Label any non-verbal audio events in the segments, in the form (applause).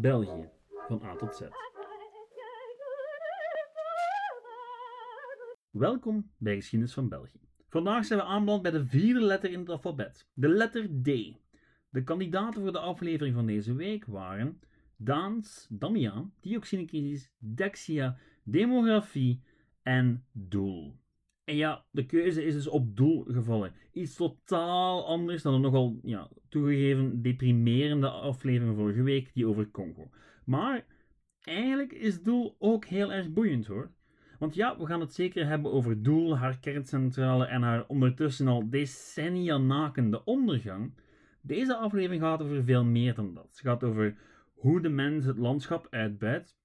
België, van A tot Z. Welkom bij Geschiedenis van België. Vandaag zijn we aanbeland bij de vierde letter in het alfabet, de letter D. De kandidaten voor de aflevering van deze week waren Daans, Damiaan, dioxinecrisis, Dexia, demografie en doel. En ja, de keuze is dus op doel gevallen. Iets totaal anders dan de nogal ja, toegegeven deprimerende aflevering vorige week, die over Congo. Maar eigenlijk is doel ook heel erg boeiend hoor. Want ja, we gaan het zeker hebben over Doel, haar kerncentrale en haar ondertussen al decennia nakende ondergang. Deze aflevering gaat over veel meer dan dat. Het gaat over hoe de mens het landschap uitbuit,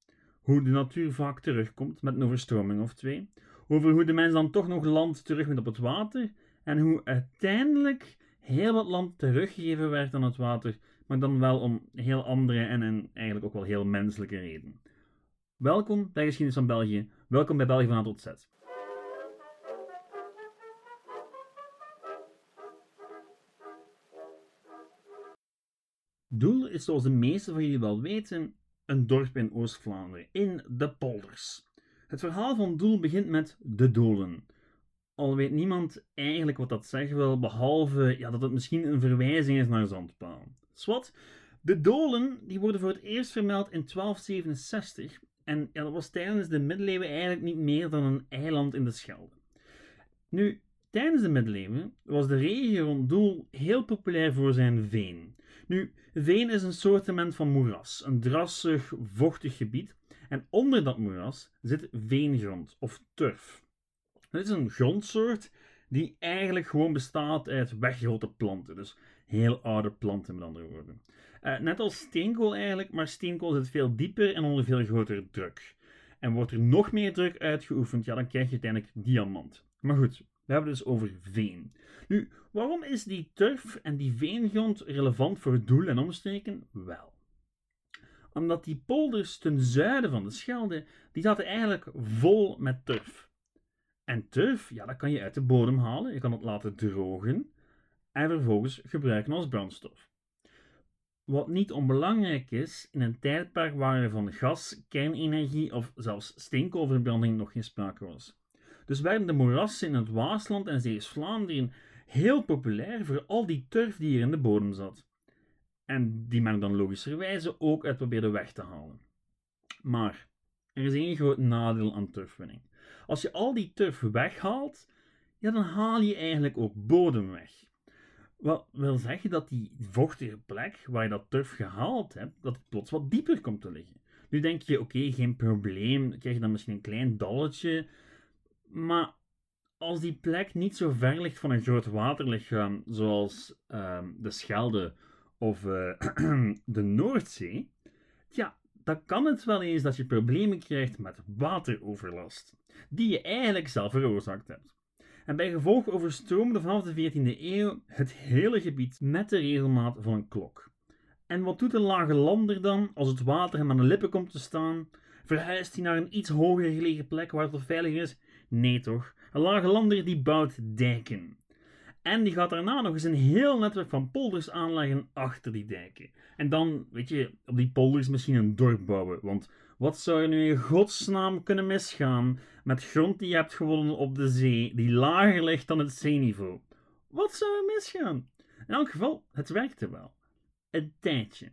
hoe de natuur vaak terugkomt met een overstroming of twee, over hoe de mens dan toch nog land terug moet op het water en hoe uiteindelijk heel wat land teruggegeven werd aan het water, maar dan wel om heel andere en, en eigenlijk ook wel heel menselijke redenen. Welkom bij Geschiedenis van België, welkom bij België van A tot Z. Doel is zoals de meesten van jullie wel weten een dorp in Oost-Vlaanderen, in de polders. Het verhaal van Doel begint met de Doelen. Al weet niemand eigenlijk wat dat zeggen wil, behalve ja, dat het misschien een verwijzing is naar Zandpaal. Swat, de Dolen die worden voor het eerst vermeld in 1267 en ja, dat was tijdens de middeleeuwen eigenlijk niet meer dan een eiland in de Schelde. Nu, tijdens de middeleeuwen was de regio rond Doel heel populair voor zijn veen. Nu, veen is een soortement van moeras, een drassig, vochtig gebied. En onder dat moeras zit veengrond of turf. Het is een grondsoort die eigenlijk gewoon bestaat uit weggerotte planten. Dus heel oude planten, met andere woorden. Uh, net als steenkool eigenlijk, maar steenkool zit veel dieper en onder veel grotere druk. En wordt er nog meer druk uitgeoefend, ja, dan krijg je uiteindelijk diamant. Maar goed, we hebben het dus over veen. Nu, waarom is die turf en die veengrond relevant voor het doel en omstreken? Wel, omdat die polders ten zuiden van de Schelde, die zaten eigenlijk vol met turf. En turf, ja, dat kan je uit de bodem halen, je kan het laten drogen en vervolgens gebruiken als brandstof. Wat niet onbelangrijk is, in een tijdperk waar er van gas, kernenergie of zelfs steenkoolverbranding nog geen sprake was. Dus werden de moerassen in het Waasland en Zeeuws-Vlaanderen heel populair voor al die turf die er in de bodem zat. En die men dan logischerwijze ook uit probeerde weg te halen. Maar er is één groot nadeel aan turfwinning. Als je al die turf weghaalt, ja, dan haal je eigenlijk ook bodem weg. Wat wil zeggen dat die vochtige plek waar je dat turf gehaald hebt, dat plots wat dieper komt te liggen. Nu denk je, oké, geen probleem, dan krijg je dan misschien een klein dalletje. Maar als die plek niet zo ver ligt van een groot waterlichaam, zoals ehm, de Schelde of uh, (clears throat) de Noordzee, ja, dan kan het wel eens dat je problemen krijgt met wateroverlast, die je eigenlijk zelf veroorzaakt hebt. En bij gevolg overstroomde vanaf de 14e eeuw het hele gebied met de regelmaat van een klok. En wat doet een lage lander dan als het water hem aan de lippen komt te staan? Verhuist hij naar een iets hoger gelegen plek waar het veiliger is? Nee toch? Een lage lander die bouwt dijken. En die gaat daarna nog eens een heel netwerk van polders aanleggen achter die dijken. En dan, weet je, op die polders misschien een dorp bouwen. Want wat zou er nu in godsnaam kunnen misgaan met grond die je hebt gewonnen op de zee, die lager ligt dan het zeeniveau? Wat zou er misgaan? In elk geval, het werkte wel. Een tijdje.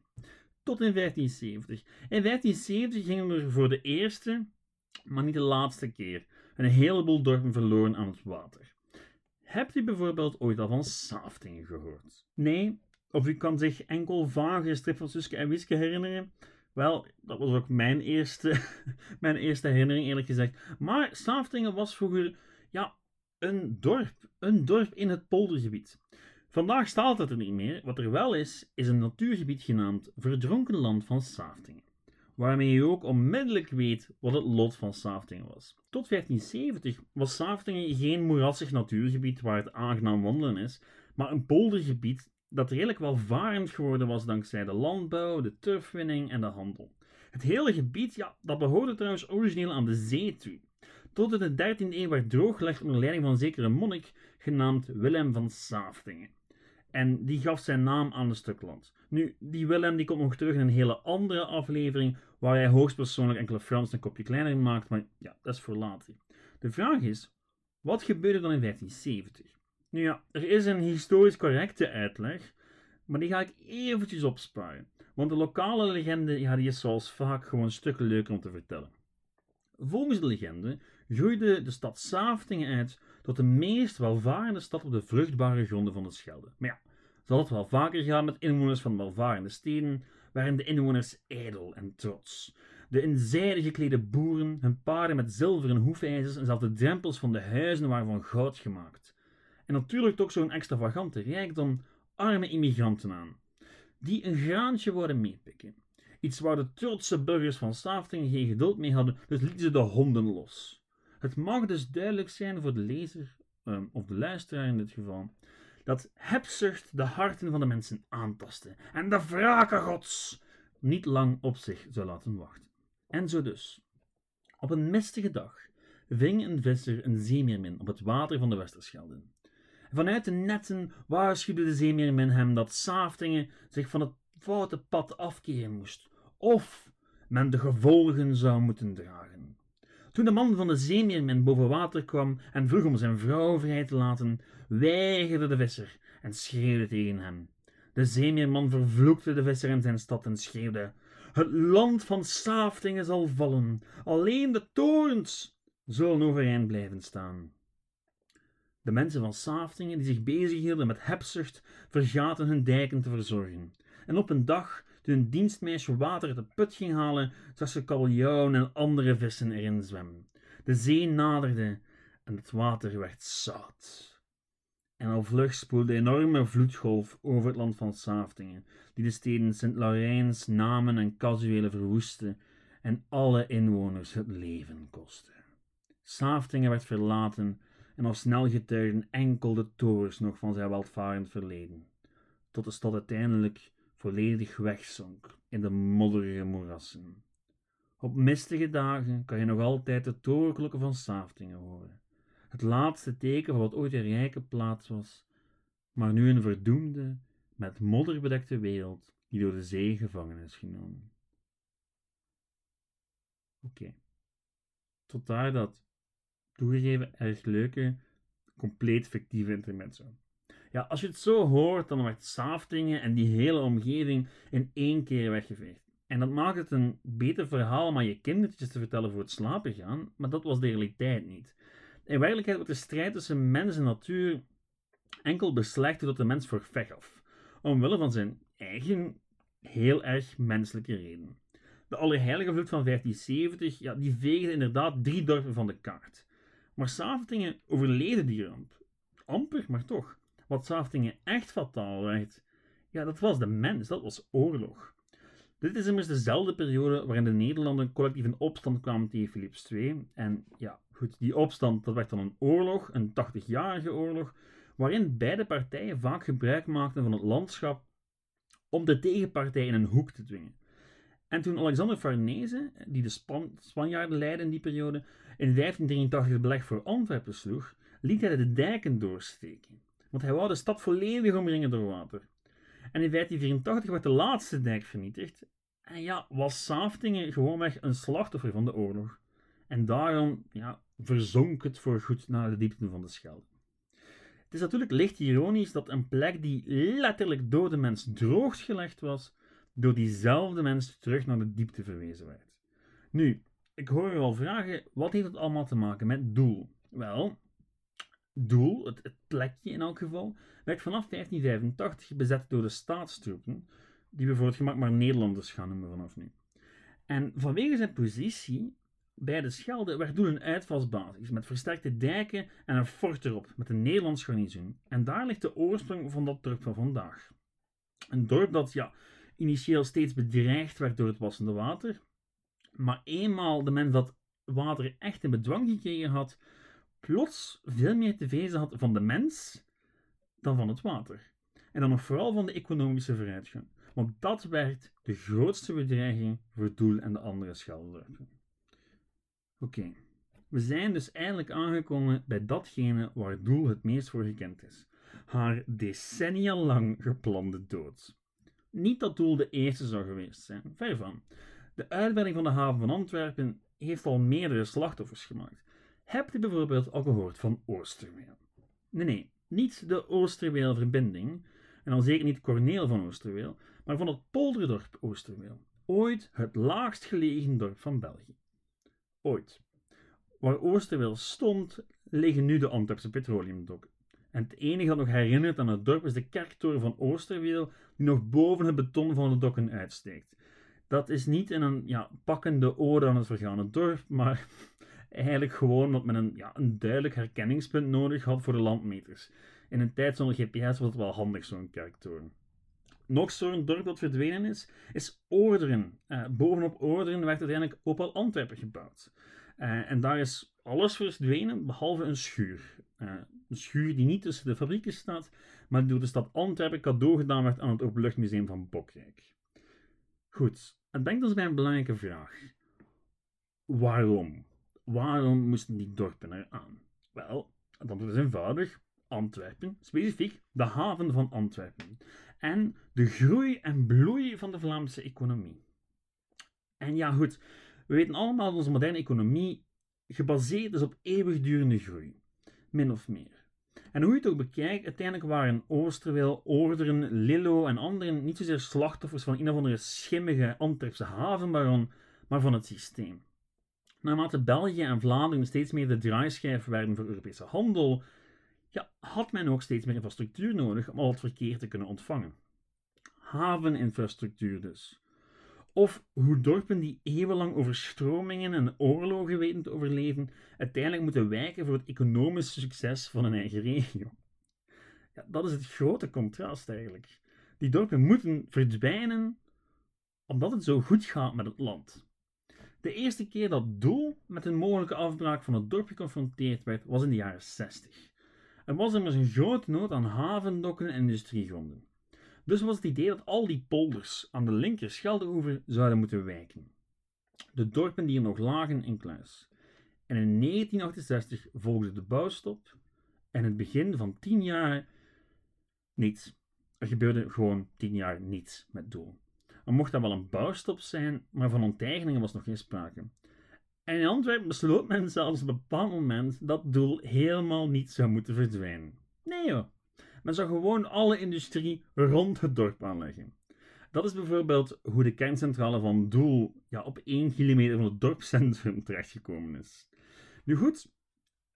Tot in 1570. In 1570 gingen er voor de eerste, maar niet de laatste keer, een heleboel dorpen verloren aan het water. Hebt u bijvoorbeeld ooit al van Saftingen gehoord? Nee? Of u kan zich enkel vage strip van Suske en Wiske herinneren? Wel, dat was ook mijn eerste, (laughs) mijn eerste herinnering, eerlijk gezegd. Maar Saftingen was vroeger, ja, een dorp. Een dorp in het poldergebied. Vandaag staat het er niet meer. Wat er wel is, is een natuurgebied genaamd Verdronken Land van Saftingen waarmee je ook onmiddellijk weet wat het lot van Saftingen was. Tot 1570 was Saftingen geen moerassig natuurgebied waar het aangenaam wandelen is, maar een poldergebied dat redelijk welvarend geworden was dankzij de landbouw, de turfwinning en de handel. Het hele gebied, ja, dat behoorde trouwens origineel aan de zee toe. Tot in de 13e eeuw werd drooggelegd onder leiding van een zekere monnik genaamd Willem van Saftingen. En die gaf zijn naam aan een stuk land. Nu, die Willem die komt nog terug in een hele andere aflevering, waar hij hoogstpersoonlijk enkele Frans een kopje kleiner maakt, maar ja, dat is voor later. De vraag is, wat gebeurde dan in 1570? Nu ja, er is een historisch correcte uitleg, maar die ga ik eventjes opsparen. Want de lokale legende is zoals vaak gewoon een stuk leuker om te vertellen. Volgens de legende groeide de stad Saftingen uit tot de meest welvarende stad op de vruchtbare gronden van de Schelde. Maar ja, zal het wel vaker gaan met inwoners van welvarende steden, waren de inwoners ijdel en trots. De in zijde geklede boeren, hun paarden met zilveren hoefijzers en zelfs de drempels van de huizen waren van goud gemaakt. En natuurlijk toch zo'n extravagante rijkdom arme immigranten aan, die een graantje worden meepikken. Iets waar de trotse burgers van Saftingen geen geduld mee hadden, dus lieten ze de honden los. Het mag dus duidelijk zijn voor de lezer, um, of de luisteraar in dit geval, dat hebzucht de harten van de mensen aantastte en de wraken gods niet lang op zich zou laten wachten. En zo dus. Op een mistige dag ving een visser een zeemeermin op het water van de Westerschelde. Vanuit de netten waarschuwde de zeemeermin hem dat Saftingen zich van het foute pad afkeren moest, of men de gevolgen zou moeten dragen. Toen de man van de zeemeermin boven water kwam en vroeg om zijn vrouw vrij te laten, weigerde de visser en schreeuwde tegen hem. De zeemeerman vervloekte de visser in zijn stad en schreeuwde: Het land van Saftingen zal vallen, alleen de torens zullen overeind blijven staan. De mensen van Saftingen die zich bezighielden met hebzucht, vergaten hun dijken te verzorgen. En op een dag, toen dienstmeisje water uit de put ging halen, zag ze kabeljauwen en andere vissen erin zwemmen. De zee naderde en het water werd zout. En al vlug spoelde een enorme vloedgolf over het land van Saftingen, die de steden Sint-Laurijns, Namen en Casuele verwoestte en alle inwoners het leven kostte. Saftingen werd verlaten en al snel getuigden enkel de torens nog van zijn welvarend verleden, tot de stad uiteindelijk volledig wegzonk in de modderige moerassen. Op mistige dagen kan je nog altijd de torenklokken van Saftingen horen. Het laatste teken van wat ooit een rijke plaats was, maar nu een verdoemde, met modder bedekte wereld die door de zee gevangen is genomen. Oké. Tot daar dat toegegeven erg leuke, compleet fictieve intermezzo. Ja, als je het zo hoort, dan werd Saftingen en die hele omgeving in één keer weggeveegd. En dat maakt het een beter verhaal om aan je kindertjes te vertellen voor het slapen gaan, maar dat was de realiteit niet. In werkelijkheid wordt de strijd tussen mens en natuur enkel beslecht tot de mens voor af, omwille van zijn eigen heel erg menselijke reden. De Allerheilige Vloed van 1570, ja, die veegde inderdaad drie dorpen van de kaart. Maar Saftingen overleefde die ramp. Amper, maar toch. Wat Saftingen echt fataal werd, ja, dat was de mens, dat was oorlog. Dit is immers dezelfde periode waarin de Nederlanden collectief in opstand kwamen tegen Philips II. En ja, goed, die opstand dat werd dan een oorlog, een 80-jarige oorlog, waarin beide partijen vaak gebruik maakten van het landschap om de tegenpartij in een hoek te dwingen. En toen Alexander Farnese, die de Span Spanjaarden leidde in die periode, in 1583 het beleg voor Antwerpen sloeg, liet hij de dijken doorsteken. Want hij wou de stad volledig omringen door water. En in 1584 werd de laatste dijk vernietigd. En ja, was Saftingen gewoonweg een slachtoffer van de oorlog. En daarom ja, verzonk het voorgoed naar de diepte van de Schelde. Het is natuurlijk licht ironisch dat een plek die letterlijk door de mens drooggelegd was, door diezelfde mens terug naar de diepte verwezen werd. Nu, ik hoor u al vragen, wat heeft het allemaal te maken met doel? Wel, doel, het, plekje in elk geval, werd vanaf 1585 bezet door de staatstroepen, die we voor het gemak maar Nederlanders gaan noemen vanaf nu. En vanwege zijn positie bij de Schelde werd Doel een uitvalsbasis met versterkte dijken en een fort erop met een Nederlands garnizoen. En daar ligt de oorsprong van dat dorp van vandaag. Een dorp dat ja, initieel steeds bedreigd werd door het wassende water, maar eenmaal de mens dat water echt in bedwang gekregen had, plots veel meer te vrezen had van de mens dan van het water. En dan nog vooral van de economische vooruitgang. Want dat werd de grootste bedreiging voor Doel en de andere Schelderdorpen. Oké, we zijn dus eindelijk aangekomen bij datgene waar Doel het meest voor gekend is. haar decennia lang geplande dood. Niet dat Doel de eerste zou geweest zijn, ver van. De uitbreiding van de haven van Antwerpen heeft al meerdere slachtoffers gemaakt. Hebt u bijvoorbeeld al gehoord van Oosterweel? Nee, nee, niet de Oosterweel-verbinding, en al zeker niet Corneel van Oosterweel, maar van het polderdorp Oosterweel. Ooit het laagst gelegen dorp van België. Ooit. Waar Oosterweel stond, liggen nu de Antwerpse petroleumdokken. En het enige dat nog herinnert aan het dorp is de kerktoren van Oosterweel, die nog boven het beton van de dokken uitsteekt. Dat is niet in een ja, pakkende ode aan het vergane dorp, maar eigenlijk gewoon dat men een, ja, een duidelijk herkenningspunt nodig had voor de landmeters. In een tijd zonder GPS was het wel handig, zo'n kerktoren. Nog zo'n dorp dat verdwenen is, is Oorderen. Uh, bovenop Oorderen werd uiteindelijk Opel Antwerpen gebouwd. Uh, en daar is alles verdwenen, behalve een schuur. Uh, een schuur die niet tussen de fabrieken staat, maar door de stad Antwerpen cadeau gedaan werd aan het Openluchtmuseum van Bokrijk. Goed, het brengt ons bij een belangrijke vraag. Waarom? Waarom moesten die dorpen eraan? Wel, het antwoord is eenvoudig. Antwerpen, specifiek de haven van Antwerpen. En de groei en bloei van de Vlaamse economie. En ja, goed, we weten allemaal dat onze moderne economie gebaseerd is op eeuwigdurende groei. Min of meer. En hoe je het ook bekijkt, uiteindelijk waren Oosterweel, Orderen, Lillo en anderen niet zozeer slachtoffers van een of andere schimmige Antwerpse havenbaron, maar van het systeem. Naarmate België en Vlaanderen steeds meer de draaischijf werden voor Europese handel, ja, had men ook steeds meer infrastructuur nodig om al het verkeer te kunnen ontvangen. Haveninfrastructuur dus. Of hoe dorpen die eeuwenlang overstromingen en oorlogen weten te overleven, uiteindelijk moeten wijken voor het economische succes van een eigen regio. Ja, dat is het grote contrast eigenlijk. Die dorpen moeten verdwijnen omdat het zo goed gaat met het land. De eerste keer dat Doel met een mogelijke afbraak van het dorp geconfronteerd werd, was in de jaren 60. Er was immers een grote nood aan havendokken en industriegronden. Dus was het idee dat al die polders aan de linker Scheldeoever zouden moeten wijken. De dorpen die er nog lagen in kluis. En in 1968 volgde de bouwstop en het begin van tien jaar niets. Er gebeurde gewoon tien jaar niets met Doel. Er mocht dan wel een bouwstop zijn, maar van onteigeningen was nog geen sprake. En in Antwerpen besloot men zelfs op een bepaald moment dat Doel helemaal niet zou moeten verdwijnen. Nee joh, men zou gewoon alle industrie rond het dorp aanleggen. Dat is bijvoorbeeld hoe de kerncentrale van Doel ja, op 1 kilometer van het dorpscentrum terechtgekomen is. Nu goed,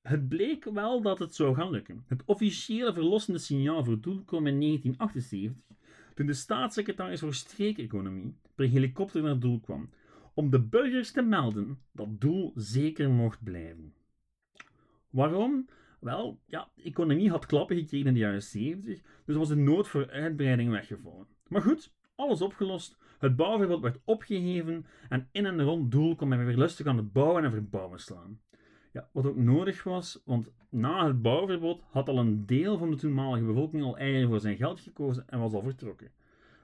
het bleek wel dat het zou gaan lukken. Het officiële verlossende signaal voor Doel kwam in 1978, toen de staatssecretaris voor streekeconomie per helikopter naar Doel kwam, om de burgers te melden dat Doel zeker mocht blijven. Waarom? Wel, ja, de economie had klappen gekregen in de jaren 70, dus was de nood voor uitbreiding weggevallen. Maar goed, alles opgelost, het bouwverbod werd opgeheven en in en rond Doel kon men weer lustig aan het bouwen en verbouwen slaan. Ja, wat ook nodig was, want na het bouwverbod had al een deel van de toenmalige bevolking al eieren voor zijn geld gekozen en was al vertrokken.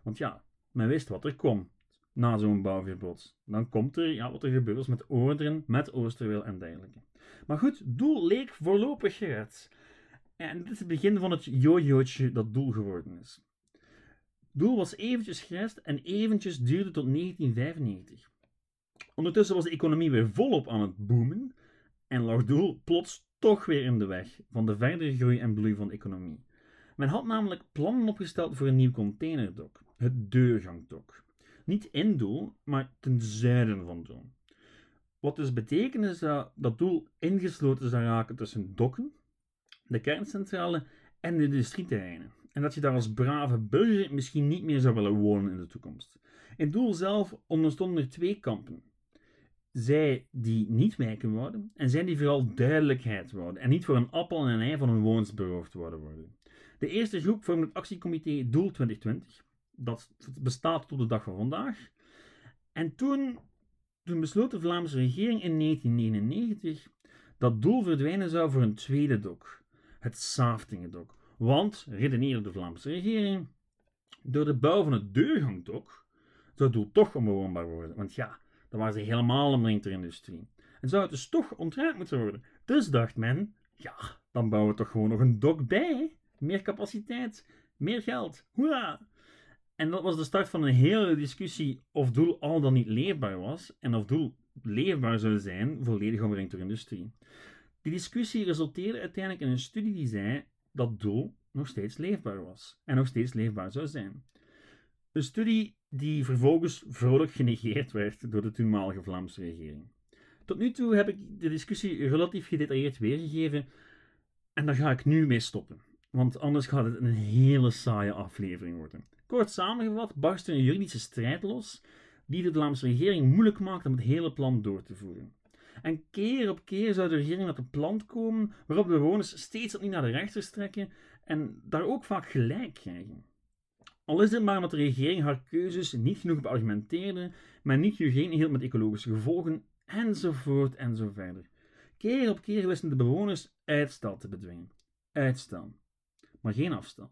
Want ja, men wist wat er kwam na zo'n bouwverbod. Dan komt er ja, wat er gebeurt met Oorderen, met Oosterweel en dergelijke. Maar goed, doel leek voorlopig gered. En dit is het begin van het jojootje dat doel geworden is. Doel was eventjes gereisd en eventjes duurde tot 1995. Ondertussen was de economie weer volop aan het boomen en lag Doel plots toch weer in de weg van de verdere groei en bloei van de economie. Men had namelijk plannen opgesteld voor een nieuw containerdok, het deurgangdok. Niet in Doel, maar ten zuiden van Doel. Wat dus betekent is dat dat Doel ingesloten zou raken tussen dokken, de kerncentrale en de industrieterreinen. En dat je daar als brave burger misschien niet meer zou willen wonen in de toekomst. In Doel zelf onderstonden er twee kampen. Zij die niet wijken wouden en zij die vooral duidelijkheid wouden en niet voor een appel en een ei van hun woons beroofd worden worden. De eerste groep vormde het actiecomité Doel 2020 dat bestaat tot de dag van vandaag. En toen, toen besloot de Vlaamse regering in 1999 dat doel verdwijnen zou voor een tweede dok, het Saftingendok. Want, redeneerde de Vlaamse regering, door de bouw van het deurgangdok zou doel toch onbewoonbaar worden. Want ja, dan waren ze helemaal omringd door industrie. En zou het dus toch ontruimd moeten worden. Dus dacht men, ja, dan bouwen we toch gewoon nog een dok bij. meer capaciteit, meer geld. Hoera! En dat was de start van een hele discussie of Doel al dan niet leefbaar was en of Doel leefbaar zou zijn, volledig omringd door. Die discussie resulteerde uiteindelijk in een studie die zei dat Doel nog steeds leefbaar was en nog steeds leefbaar zou zijn. Een studie die vervolgens vrolijk genegeerd werd door de toenmalige Vlaamse regering. Tot nu toe heb ik de discussie relatief gedetailleerd weergegeven en daar ga ik nu mee stoppen, want anders gaat het een hele saaie aflevering worden. Kort samengevat barst er een juridische strijd los die de Vlaamse regering moeilijk maakt om het hele plan door te voeren. En keer op keer zou de regering met een plan komen waarop de bewoners steeds opnieuw naar de rechters trekken en daar ook vaak gelijk krijgen. Al is het maar omdat de regering haar keuzes niet genoeg beargumenteerde, maar niet geen hield met ecologische gevolgen, enzovoort en zo verder. Keer op keer wisten de bewoners uitstel te bedwingen. Uitstel. Maar geen afstel.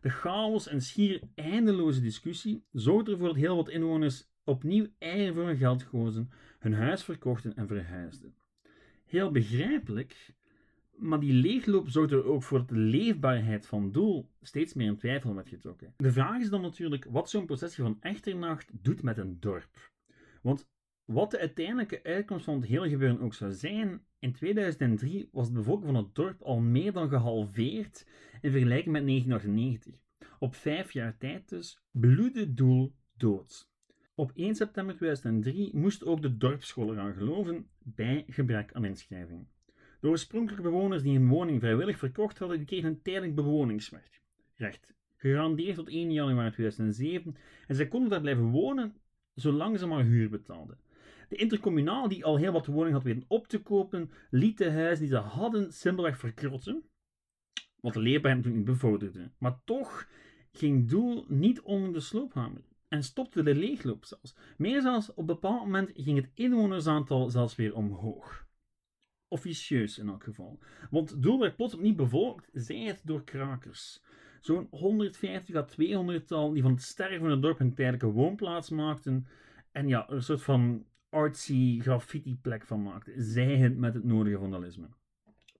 De chaos en schier eindeloze discussie zorgde ervoor dat heel wat inwoners opnieuw eigen voor hun geld kozen, hun huis verkochten en verhuisden. Heel begrijpelijk, maar die leegloop zorgde er ook voor dat de leefbaarheid van Doel steeds meer in twijfel werd getrokken. De vraag is dan natuurlijk wat zo'n processie van Echternacht doet met een dorp. Want wat de uiteindelijke uitkomst van het hele gebeuren ook zou zijn, in 2003 was de bevolking van het dorp al meer dan gehalveerd in vergelijking met 1998. Op vijf jaar tijd dus bloedde Doel dood. Op 1 september 2003 moest ook de dorpsschool eraan geloven bij gebrek aan inschrijving. De oorspronkelijke bewoners die hun woning vrijwillig verkocht hadden, die kregen een tijdelijk bewoningsrecht. Recht. Gegarandeerd tot 1 januari 2007 en zij konden daar blijven wonen zolang ze maar huur betaalden. De intercommunaal, die al heel wat woningen had weten op te kopen, liet de huizen die ze hadden simpelweg verkrotten, wat de leefbaarheid natuurlijk niet bevorderde. Maar toch ging Doel niet onder de sloophamer en stopte de leegloop zelfs. Meer zelfs, op een bepaald moment ging het inwonersaantal zelfs weer omhoog. Officieus in elk geval. Want Doel werd plots niet bevolkt, zij het door krakers. Zo'n 150 à 200 tal die van het sterven van het dorp een tijdelijke woonplaats maakten. En ja, een soort van artsy graffiti-plek van maakten. Zij het met het nodige vandalisme.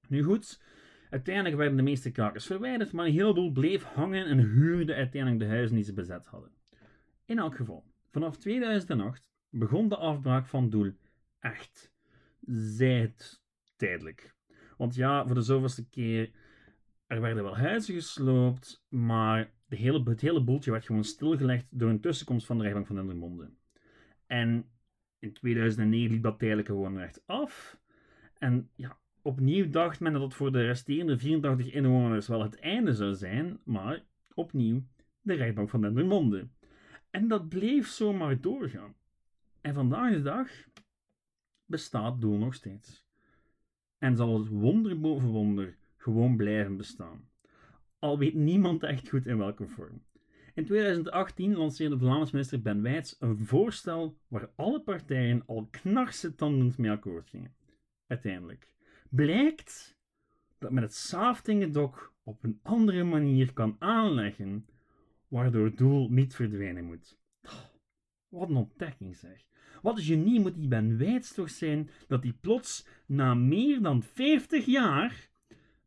Nu goed, uiteindelijk werden de meeste krakers verwijderd, maar een heleboel bleef hangen en huurde uiteindelijk de huizen die ze bezet hadden. In elk geval, vanaf 2008 begon de afbraak van Doel echt. Zij het tijdelijk. Want ja, voor de zoveelste keer, er werden wel huizen gesloopt, maar de hele, het hele boeltje werd gewoon stilgelegd door een tussenkomst van de rechtbank van Dendermonde. En in 2009 liep dat tijdelijke woonrecht af. En ja, opnieuw dacht men dat het voor de resterende 84 inwoners wel het einde zou zijn, maar opnieuw de rechtbank van Dendermonde. En dat bleef zomaar doorgaan. En vandaag de dag bestaat Doel nog steeds. En zal het wonder boven wonder gewoon blijven bestaan. Al weet niemand echt goed in welke vorm. In 2018 lanceerde Vlaams minister Ben Wijts een voorstel waar alle partijen al knarsetandend mee akkoord gingen. Uiteindelijk blijkt dat men het Saaftingedok op een andere manier kan aanleggen, waardoor het doel niet verdwijnen moet. Wat een ontdekking zeg. Wat een genie moet die Ben Wijts toch zijn dat hij plots na meer dan 50 jaar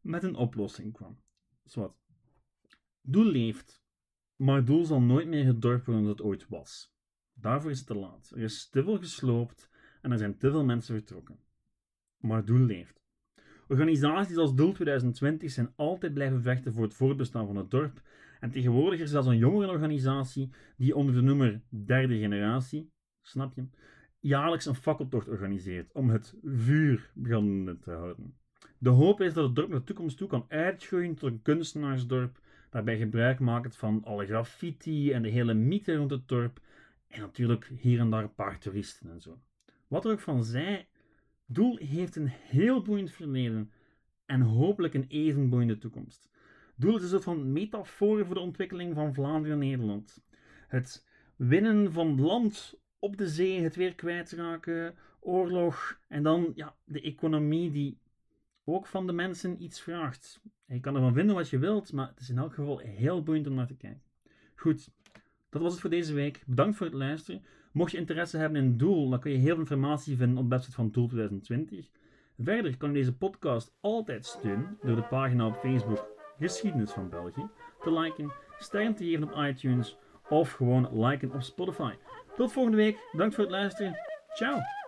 met een oplossing kwam. Zwat. Doel leeft, maar Doel zal nooit meer het dorp worden dat het ooit was. Daarvoor is het te laat. Er is te veel gesloopt en er zijn te veel mensen vertrokken. Maar Doel leeft. Organisaties als Doel 2020 zijn altijd blijven vechten voor het voortbestaan van het dorp. En tegenwoordig is er zelfs een jongerenorganisatie die onder de noemer Derde Generatie, snap je, jaarlijks een fakkeltocht organiseert om het vuur brandende te houden. De hoop is dat het dorp naar de toekomst toe kan uitgroeien tot een kunstenaarsdorp, daarbij gebruik makend van alle graffiti en de hele mythe rond het dorp, en natuurlijk hier en daar een paar toeristen en zo. Wat er ook van zij, Doel heeft een heel boeiend verleden en hopelijk een even boeiende toekomst. Doel is een soort van metafoor voor de ontwikkeling van Vlaanderen en Nederland. Het winnen van land op de zee, het weer kwijtraken, oorlog en dan ja, de economie die ook van de mensen iets vraagt. Je kan ervan vinden wat je wilt, maar het is in elk geval heel boeiend om naar te kijken. Goed, dat was het voor deze week. Bedankt voor het luisteren. Mocht je interesse hebben in Doel, dan kun je heel veel informatie vinden op de website van Doel 2020. Verder kan je deze podcast altijd steunen door de pagina op Facebook geschiedenis van België, te liken, sterren te geven op iTunes of gewoon liken op Spotify. Tot volgende week. Dank voor het luisteren. Ciao.